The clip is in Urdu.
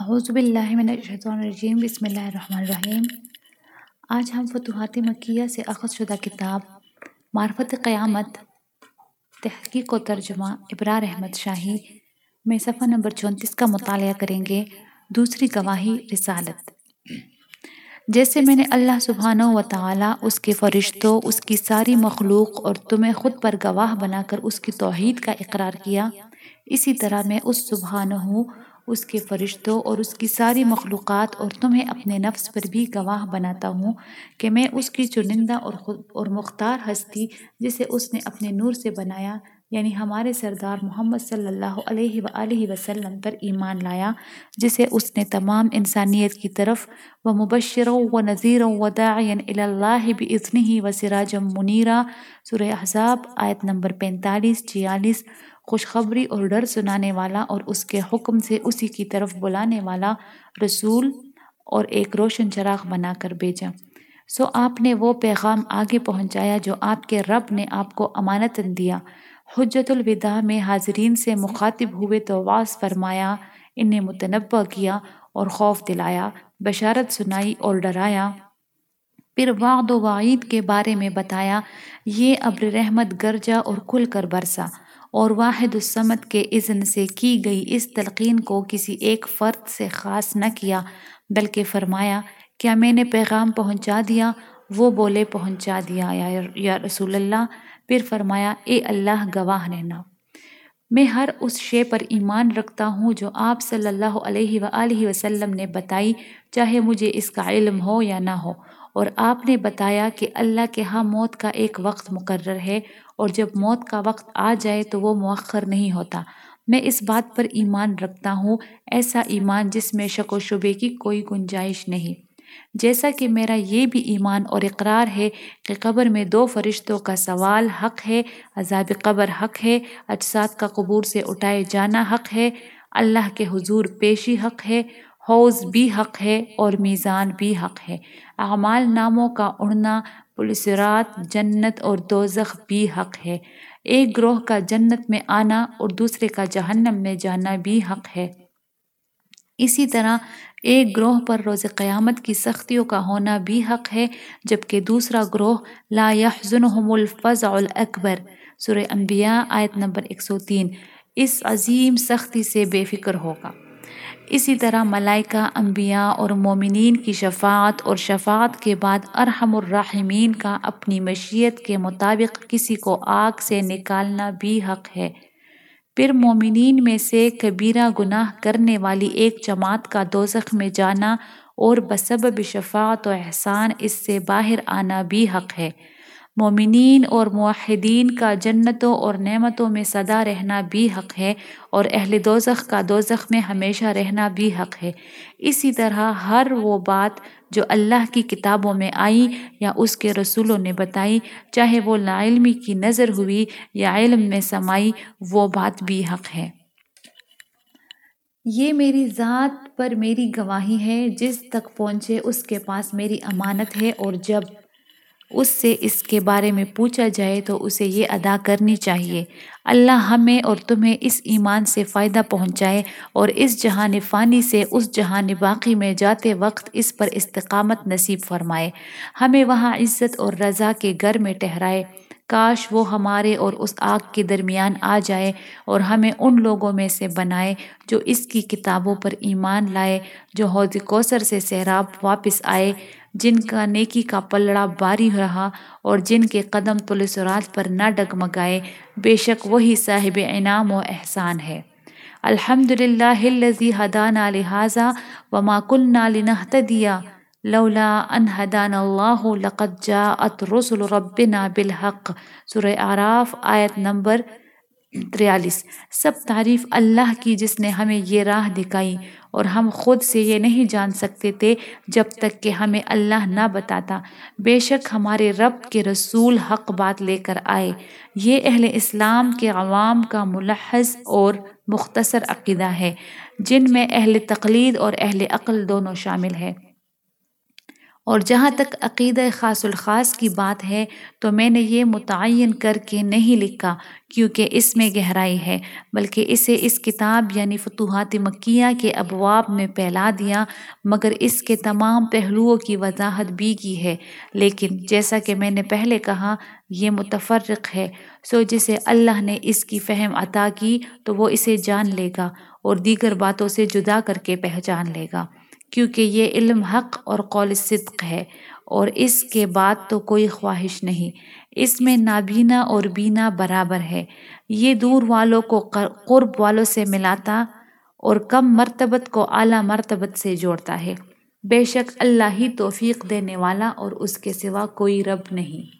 اعوذ باللہ من الشیطان الرجیم، بسم اللہ الرحمن الرحیم۔ آج ہم فتوحات مکیہ سے اخذ شدہ کتاب معرفت قیامت، تحقیق و ترجمہ ابرار احمد شاہی میں صفحہ نمبر چونتیس کا مطالعہ کریں گے۔ دوسری گواہی رسالت۔ جیسے میں نے اللہ سبحانہ و تعالی اس کے فرشتوں، اس کی ساری مخلوق اور تمہیں خود پر گواہ بنا کر اس کی توحید کا اقرار کیا، اسی طرح میں اس سبحانہ اس کے فرشتوں اور اس کی ساری مخلوقات اور تمہیں اپنے نفس پر بھی گواہ بناتا ہوں کہ میں اس کی چنندہ اور مختار ہستی جسے اس نے اپنے نور سے بنایا یعنی ہمارے سردار محمد صلی اللہ علیہ وآلہ وسلم پر ایمان لایا، جسے اس نے تمام انسانیت کی طرف و مبشرا و نذیرا و داعیا اللہ بإذنہ و سراجا منیرا، سورہ احزاب، آیت نمبر پینتالیس چیالیس خوشخبری اور ڈر سنانے والا اور اس کے حکم سے اسی کی طرف بلانے والا رسول اور ایک روشن چراغ بنا کر بھیجا۔ سو آپ نے وہ پیغام آگے پہنچایا جو آپ کے رب نے آپ کو امانت دیا۔ حجت الوداع میں حاضرین سے مخاطب ہوئے تو واس فرمایا انہیں متنبع کیا اور خوف دلایا، بشارت سنائی اور ڈرایا۔ پھر وعد و وعید کے بارے میں بتایا، یہ ابر رحمت گرجا اور کھل کر برسا۔ اور واحد السمت کے اذن سے کی گئی اس تلقین کو کسی ایک فرد سے خاص نہ کیا، بلکہ فرمایا، کیا میں نے پیغام پہنچا دیا؟ وہ بولے، پہنچا دیا یا رسول اللہ۔ پھر فرمایا، اے اللہ، گواہ رہنا۔ میں ہر اس شے پر ایمان رکھتا ہوں جو آپ صلی اللہ علیہ وآلہ وسلم نے بتائی، چاہے مجھے اس کا علم ہو یا نہ ہو۔ اور آپ نے بتایا کہ اللہ کے ہاں موت کا ایک وقت مقرر ہے اور جب موت کا وقت آ جائے تو وہ مؤخر نہیں ہوتا۔ میں اس بات پر ایمان رکھتا ہوں، ایسا ایمان جس میں شک و شبے کی کوئی گنجائش نہیں۔ جیسا کہ میرا یہ بھی ایمان اور اقرار ہے کہ قبر میں دو فرشتوں کا سوال حق ہے، عذاب قبر حق ہے، اجساد کا قبور سے اٹھائے جانا حق ہے، اللہ کے حضور پیشی حق ہے حوض بھی حق ہے اور میزان بھی حق ہے۔ اعمال ناموں کا اڑنا، پلسرات، جنت اور دوزخ بھی حق ہے۔ ایک گروہ کا جنت میں آنا اور دوسرے کا جہنم میں جانا بھی حق ہے۔ اسی طرح ایک گروہ پر روز قیامت کی سختیوں کا ہونا بھی حق ہے، جبکہ دوسرا گروہ، لا يحزنهم الفزع الاکبر۔ سورہ انبیاء، آیت نمبر 103 اس عظیم سختی سے بے فکر ہوگا۔ اسی طرح ملائکہ، انبیاء اور مومنین کی شفاعت اور شفاعت کے بعد ارحم الراحمین کا اپنی مشیت کے مطابق کسی کو آگ سے نکالنا بھی حق ہے۔ پھر مومنین میں سے کبیرہ گناہ کرنے والی ایک جماعت کا دوزخ میں جانا اور بسبب شفاعت و احسان اس سے باہر آنا بھی حق ہے۔ مومنین اور موحدین کا جنتوں اور نعمتوں میں سدا رہنا بھی حق ہے اور اہل دوزخ کا دوزخ میں ہمیشہ رہنا بھی حق ہے۔ اسی طرح ہر وہ بات جو اللہ کی کتابوں میں آئی یا اس کے رسولوں نے بتائی، چاہے وہ لا علمی کی نظر ہوئی یا علم میں سمائی، وہ بات بھی حق ہے۔ یہ میری ذات پر میری گواہی ہے، جس تک پہنچے اس کے پاس میری امانت ہے اور جب اس سے اس کے بارے میں پوچھا جائے تو اسے یہ ادا کرنی چاہیے۔ اللہ ہمیں اور تمہیں اس ایمان سے فائدہ پہنچائے اور اس جہان فانی سے اس جہان باقی میں جاتے وقت اس پر استقامت نصیب فرمائے۔ ہمیں وہاں عزت اور رضا کے گھر میں ٹھہرائے۔ کاش وہ ہمارے اور اس آگ کے درمیان آ جائے اور ہمیں ان لوگوں میں سے بنائے جو اس کی کتابوں پر ایمان لائے، جو حوض کوثر سے سیراب واپس آئے۔ جن کا نیکی کا پلڑا باری رہا اور جن کے قدم پل سرات پر نہ ڈگمگائے، بے شک وہی صاحب انعام و احسان ہے۔ الحمد للہ الذی ہدانا لہذا وما كنا لنهتدی لولا ان ہدانا اللہ لقد جاءت رسل ربنا بالحق۔ سورہ اعراف آیت نمبر تریالیس۔ سب تعریف اللہ کی جس نے ہمیں یہ راہ دکھائی، اور ہم خود سے یہ نہیں جان سکتے تھے جب تک کہ ہمیں اللہ نہ بتاتا۔ بے شک ہمارے رب کے رسول حق بات لے کر آئے۔ یہ اہل اسلام کے عوام کا ملحظ اور مختصر عقیدہ ہے، جن میں اہل تقلید اور اہل عقل دونوں شامل ہے اور جہاں تک عقیدہ خاص الخاص کی بات ہے، تو میں نے یہ متعین کر کے نہیں لکھا کیونکہ اس میں گہرائی ہے، بلکہ اسے اس کتاب یعنی فتوحات مکیہ کے ابواب میں پھیلا دیا، مگر اس کے تمام پہلوؤں کی وضاحت بھی کی ہے۔ لیکن جیسا کہ میں نے پہلے کہا، یہ متفرق ہے۔ سو جسے اللہ نے اس کی فہم عطا کی، تو وہ اسے جان لے گا اور دیگر باتوں سے جدا کر کے پہچان لے گا۔ کیونکہ یہ علم حق اور قول صدق ہے اور اس کے بعد تو کوئی خواہش نہیں۔ اس میں نابینا اور بینا برابر ہے۔ یہ دور والوں کو قرب والوں سے ملاتا اور کم مرتبت کو اعلیٰ مرتبت سے جوڑتا ہے۔ بے شک اللہ ہی توفیق دینے والا اور اس کے سوا کوئی رب نہیں۔